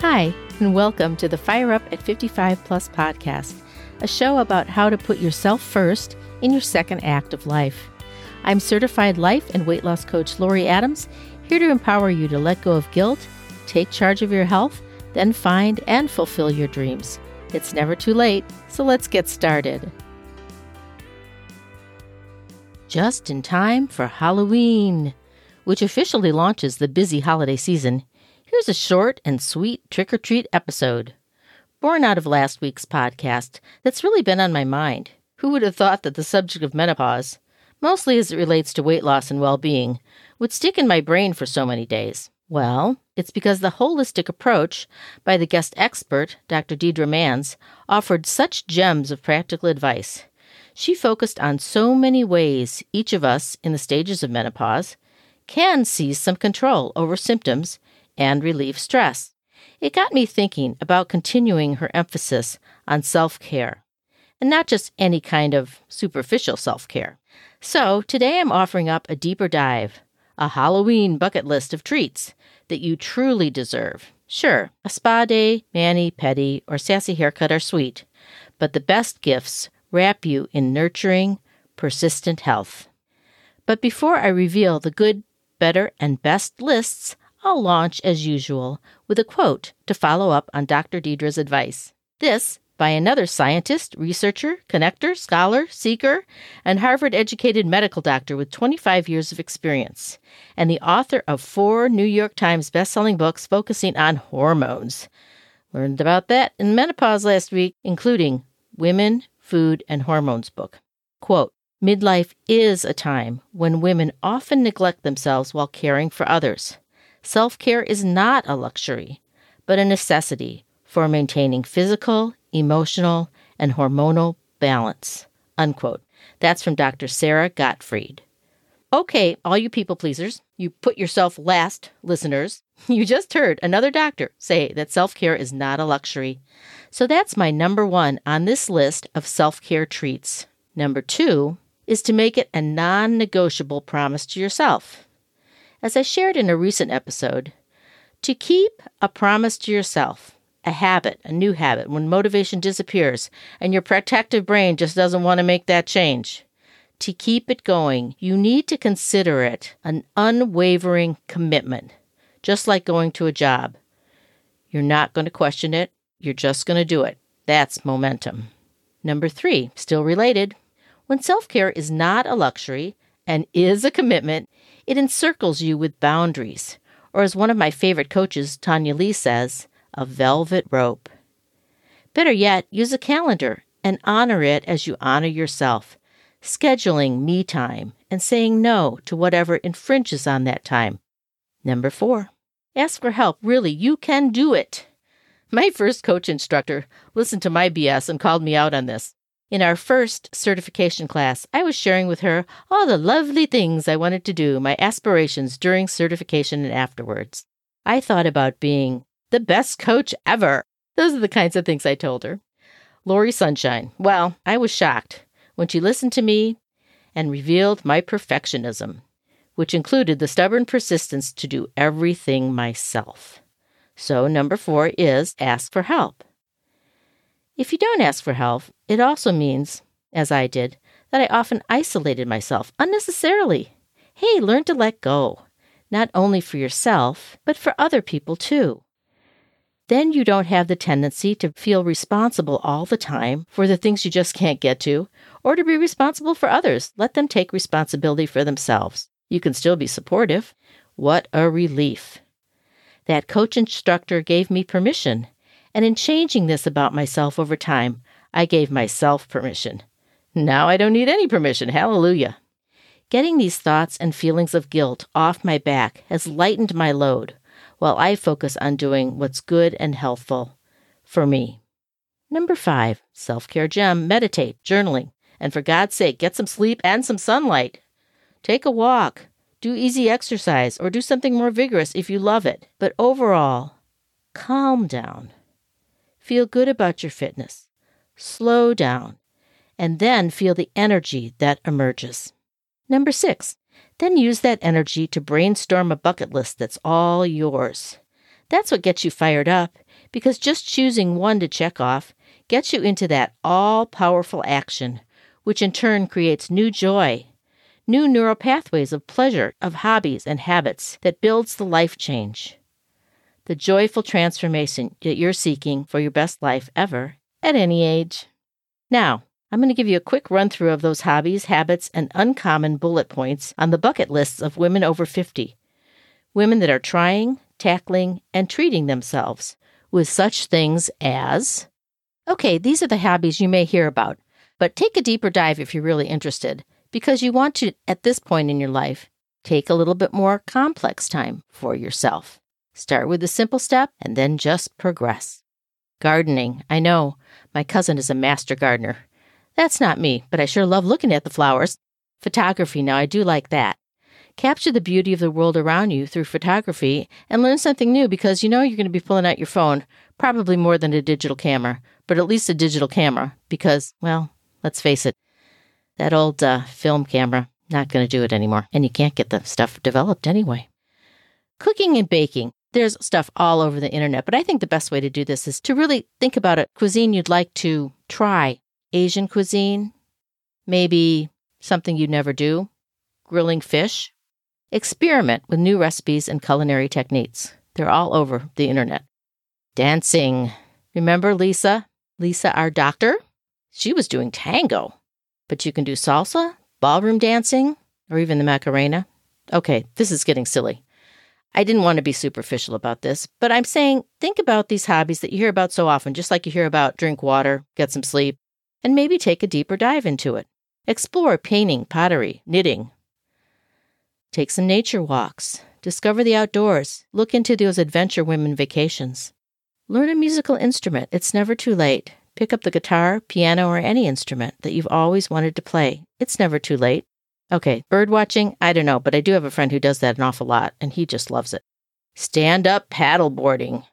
Hi, and welcome to the Fire Up at 55 Plus podcast, a show about how to put yourself first in your second act of life. I'm certified life and weight loss coach Laurie Adams, here to empower you to let go of guilt, take charge of your health, then find and fulfill your dreams. It's never too late, so let's get started. Just in time for Halloween, which officially launches the busy holiday season Here's a short and sweet trick or treat episode. Born out of last week's podcast, that's really been on my mind. Who would have thought that the subject of menopause, mostly as it relates to weight loss and well being, would stick in my brain for so many days? Well, it's because the holistic approach by the guest expert, Dr. Diedra Manns, offered such gems of practical advice. She focused on so many ways each of us in the stages of menopause can seize some control over symptoms and relieve stress. It got me thinking about continuing her emphasis on self care, and not just any kind of superficial self care. So today I'm offering up a deeper dive, a Halloween bucket list of treats that you truly deserve. Sure, a spa day, mani, pedi, or sassy haircut are sweet, but the best gifts wrap you in nurturing, persistent health. But before I reveal the good, better, and best lists, I'll launch, as usual, with a quote to follow up on Dr. Diedra's advice. This by another scientist, researcher, connector, scholar, seeker, and Harvard educated medical doctor with 25 years of experience, and the author of four New York Times bestselling books focusing on hormones. Learned about that in menopause last week, including Women, Food, and Hormones book. Quote, Midlife is a time when women often neglect themselves while caring for others. Self care is not a luxury, but a necessity for maintaining physical, emotional, and hormonal balance. Unquote. That's from Dr. Sara Gottfried. Okay, all you people pleasers, you put yourself last, listeners. You just heard another doctor say that self care is not a luxury. So that's my number one on this list of self care treats. Number two is to make it a non negotiable promise to yourself as I shared in a recent episode, to keep a promise to yourself, a habit, a new habit, when motivation disappears and your protective brain just doesn't want to make that change. To keep it going, you need to consider it an unwavering commitment, just like going to a job. You're not going to question it, you're just going to do it. That's momentum. Number three, still related. When self care is not a luxury and is a commitment, it encircles you with boundaries, or as one of my favorite coaches, Tanya Lee, says, a velvet rope. Better yet, use a calendar and honor it as you honor yourself, scheduling me time and saying no to whatever infringes on that time. Number four, ask for help. Really, you can do it. My first coach instructor listened to my BS and called me out on this. In our first certification class, I was sharing with her all the lovely things I wanted to do, my aspirations during certification and afterwards. I thought about being the best coach ever. Those are the kinds of things I told her. Laurie Sunshine. Well, I was shocked when she listened to me and revealed my perfectionism, which included the stubborn persistence to do everything myself. So, number four is ask for help. If you don't ask for help, it also means, as I did, that I often isolated myself unnecessarily. Hey, learn to let go, not only for yourself, but for other people too. Then you don't have the tendency to feel responsible all the time for the things you just can't get to, or to be responsible for others. Let them take responsibility for themselves. You can still be supportive. What a relief. That coach instructor gave me permission and in changing this about myself over time, I gave myself permission. Now I don't need any permission. Hallelujah. Getting these thoughts and feelings of guilt off my back has lightened my load while I focus on doing what's good and healthful for me. Number five, self care gem meditate, journaling, and for God's sake, get some sleep and some sunlight. Take a walk, do easy exercise, or do something more vigorous if you love it. But overall, calm down. Feel good about your fitness. Slow down. And then feel the energy that emerges. Number six, then use that energy to brainstorm a bucket list that's all yours. That's what gets you fired up because just choosing one to check off gets you into that all powerful action, which in turn creates new joy, new neural pathways of pleasure, of hobbies and habits that builds the life change. The joyful transformation that you're seeking for your best life ever at any age. Now, I'm going to give you a quick run through of those hobbies, habits, and uncommon bullet points on the bucket lists of women over 50. Women that are trying, tackling, and treating themselves with such things as okay, these are the hobbies you may hear about, but take a deeper dive if you're really interested, because you want to, at this point in your life, take a little bit more complex time for yourself. Start with a simple step and then just progress. Gardening. I know. My cousin is a master gardener. That's not me, but I sure love looking at the flowers. Photography. Now, I do like that. Capture the beauty of the world around you through photography and learn something new because you know you're going to be pulling out your phone, probably more than a digital camera, but at least a digital camera because, well, let's face it, that old uh, film camera, not going to do it anymore. And you can't get the stuff developed anyway. Cooking and baking. There's stuff all over the internet, but I think the best way to do this is to really think about a cuisine you'd like to try. Asian cuisine, maybe something you'd never do, grilling fish, Experiment with new recipes and culinary techniques. They're all over the internet. Dancing. Remember Lisa? Lisa, our doctor? She was doing tango. But you can do salsa, ballroom dancing, or even the Macarena. Okay, this is getting silly. I didn't want to be superficial about this, but I'm saying think about these hobbies that you hear about so often, just like you hear about drink water, get some sleep, and maybe take a deeper dive into it. Explore painting, pottery, knitting, Take some nature walks. Discover the outdoors. Look into those adventure women vacations. Learn a musical instrument. It's never too late. Pick up the guitar, piano, or any instrument that you've always wanted to play. It's never too late. Okay, bird watching, I don't know, but I do have a friend who does that an awful lot, and he just loves it. Stand up paddleboarding.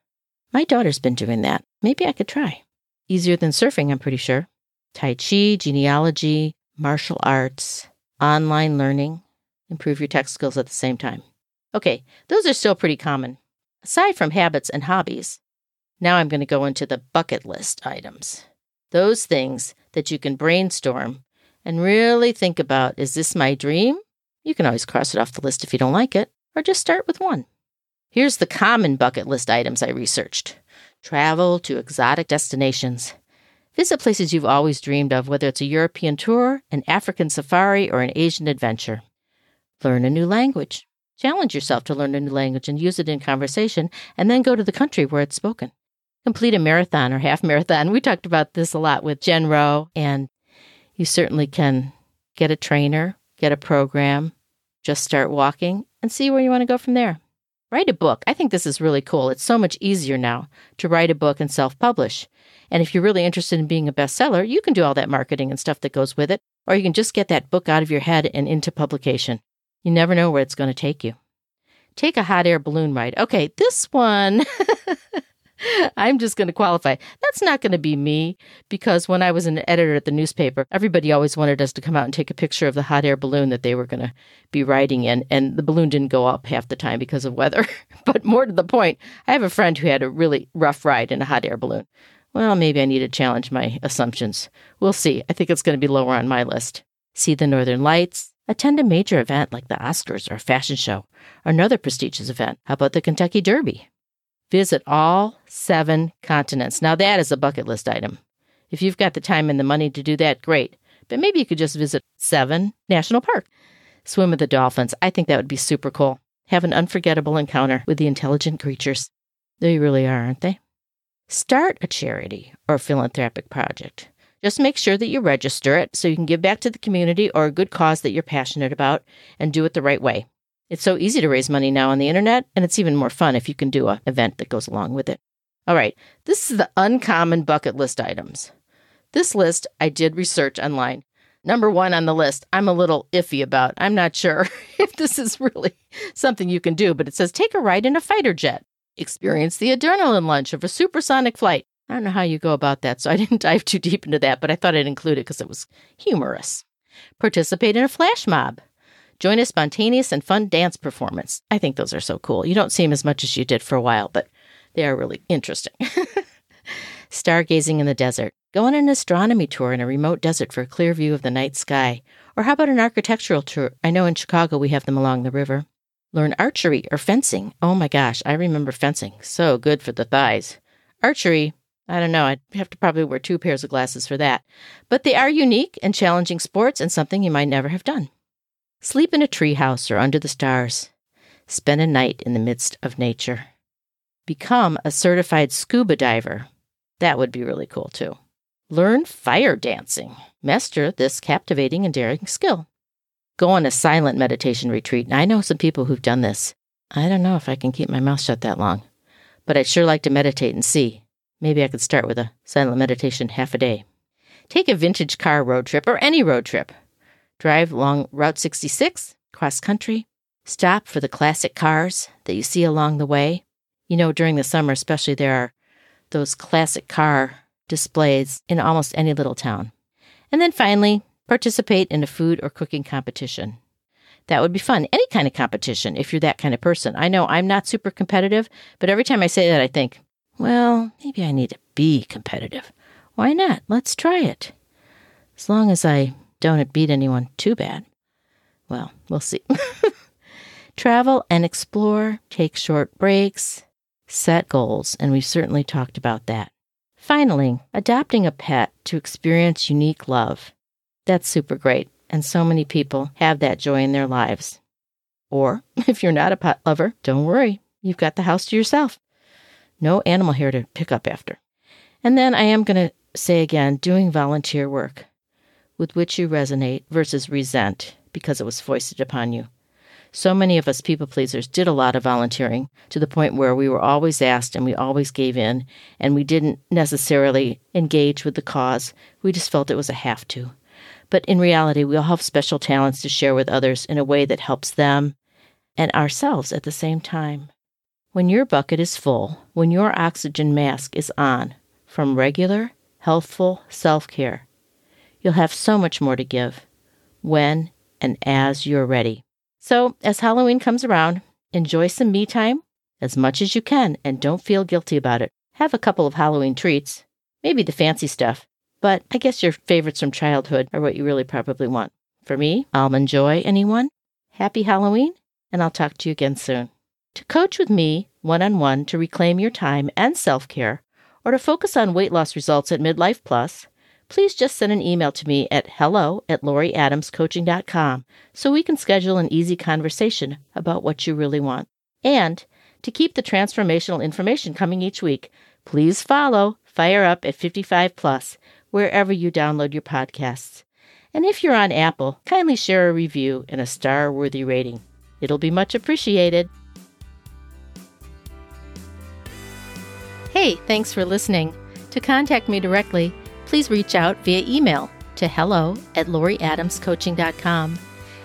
My daughter's been doing that. Maybe I could try. Easier than surfing, I'm pretty sure. Tai Chi, genealogy, martial arts, online learning improve your tech skills at the same time. Okay, those are still pretty common. Aside from habits and hobbies, now I'm going to go into the bucket list items. Those things that you can brainstorm and really think about is this my dream? You can always cross it off the list if you don't like it, or just start with one. Here's the common bucket list items I researched travel to exotic destinations. Visit places you've always dreamed of, whether it's a European tour, an African safari, or an Asian adventure. Learn a new language. Challenge yourself to learn a new language and use it in conversation, and then go to the country where it's spoken. Complete a marathon or half marathon. We talked about this a lot with Jen Rowe, and you certainly can get a trainer, get a program, just start walking, and see where you want to go from there. Write a book. I think this is really cool. It's so much easier now to write a book and self publish. And if you're really interested in being a bestseller, you can do all that marketing and stuff that goes with it, or you can just get that book out of your head and into publication. You never know where it's going to take you. Take a hot air balloon ride. Okay, this one, I'm just going to qualify. That's not going to be me because when I was an editor at the newspaper, everybody always wanted us to come out and take a picture of the hot air balloon that they were going to be riding in. And the balloon didn't go up half the time because of weather. but more to the point, I have a friend who had a really rough ride in a hot air balloon. Well, maybe I need to challenge my assumptions. We'll see. I think it's going to be lower on my list. See the northern lights, Attend a major event like the Oscars or a fashion show or another prestigious event. How about the Kentucky Derby? Visit all seven continents. Now, that is a bucket list item. If you've got the time and the money to do that, great. But maybe you could just visit seven national parks. Swim with the dolphins. I think that would be super cool. Have an unforgettable encounter with the intelligent creatures. They really are, aren't they? Start a charity or philanthropic project. Just make sure that you register it so you can give back to the community or a good cause that you're passionate about and do it the right way. It's so easy to raise money now on the internet, and it's even more fun if you can do an event that goes along with it. All right, this is the uncommon bucket list items. This list I did research online. Number one on the list, I'm a little iffy about. I'm not sure if this is really something you can do, but it says take a ride in a fighter jet, experience the adrenaline lunch of a supersonic flight, I don't know how you go about that, so I didn't dive too deep into that, but I thought I'd include it because it was humorous. Participate in a flash mob. Join a spontaneous and fun dance performance. I think those are so cool. You don't see them as much as you did for a while, but They are really interesting. Stargazing in the desert. Go on an astronomy tour in a remote desert for a clear view of the night sky. Or how about an architectural tour? I know in Chicago we have them along the river. Learn archery or fencing. Oh my gosh, I remember fencing. So good for the thighs. Archery, I don't know, I'd have to probably wear two pairs of glasses for that. But they are unique and challenging sports and something you might never have done. Sleep in a treehouse or under the stars. Spend a night in the midst of nature. Become a certified scuba diver. That would be really cool too. Learn fire dancing. Master this captivating and daring skill. Go on a silent meditation retreat. I know some people who've done this. I don't know if I can keep my mouth shut that long, but I'd sure like to meditate and see. Maybe I could start with a silent meditation half a day. Take a vintage car road trip or any road trip. Drive along Route 66, cross country. Stop for the classic cars that you see along the way. You know, during the summer, especially, there are those classic car displays in almost any little town. And then finally, participate in a food or cooking competition. That would be fun. Any kind of competition if you're that kind of person. I know I'm not super competitive, but every time I say that, I think, well, maybe I need to be competitive. Why not? Let's try it. As long as I don't it beat anyone too bad. Well, we'll see. Travel and explore, take short breaks, set goals, and we've certainly talked about that. Finally, adopting a pet to experience unique love. That's super great, and so many people have that joy in their lives. Or, if you're not a pet lover, don't worry, you've got the house to yourself. No animal here to pick up after. And then I am going to say again doing volunteer work with which you resonate versus resent because it was foisted upon you. So many of us people pleasers did a lot of volunteering to the point where we were always asked and we always gave in and we didn't necessarily engage with the cause. We just felt it was a have to. But in reality, we all have special talents to share with others in a way that helps them and ourselves at the same time. When your bucket is full, when your oxygen mask is on from regular, healthful self care, you'll have so much more to give when and as you're ready. So, as Halloween comes around, enjoy some me time as much as you can and don't feel guilty about it. Have a couple of Halloween treats, maybe the fancy stuff, but I guess your favorites from childhood are what you really probably want. For me, almond joy, anyone? Happy Halloween, and I'll talk to you again soon. To coach with me one on one to reclaim your time and self care, or to focus on weight loss results at Midlife Plus, please just send an email to me at hello at laurieadamscoaching.com so we can schedule an easy conversation about what you really want. And to keep the transformational information coming each week, please follow Fire Up at 55 Plus wherever you download your podcasts. And if you're on Apple, kindly share a review and a star worthy rating. It'll be much appreciated. Hey, thanks for listening. To contact me directly, please reach out via email to hello at laurieadamscoaching.com.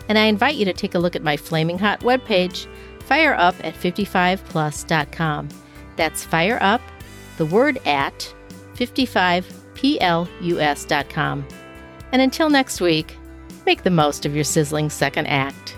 And I invite you to take a look at my flaming hot webpage, fireup at 55plus.com. That's fire up, the word at 55plus.com. And until next week, make the most of your sizzling second act.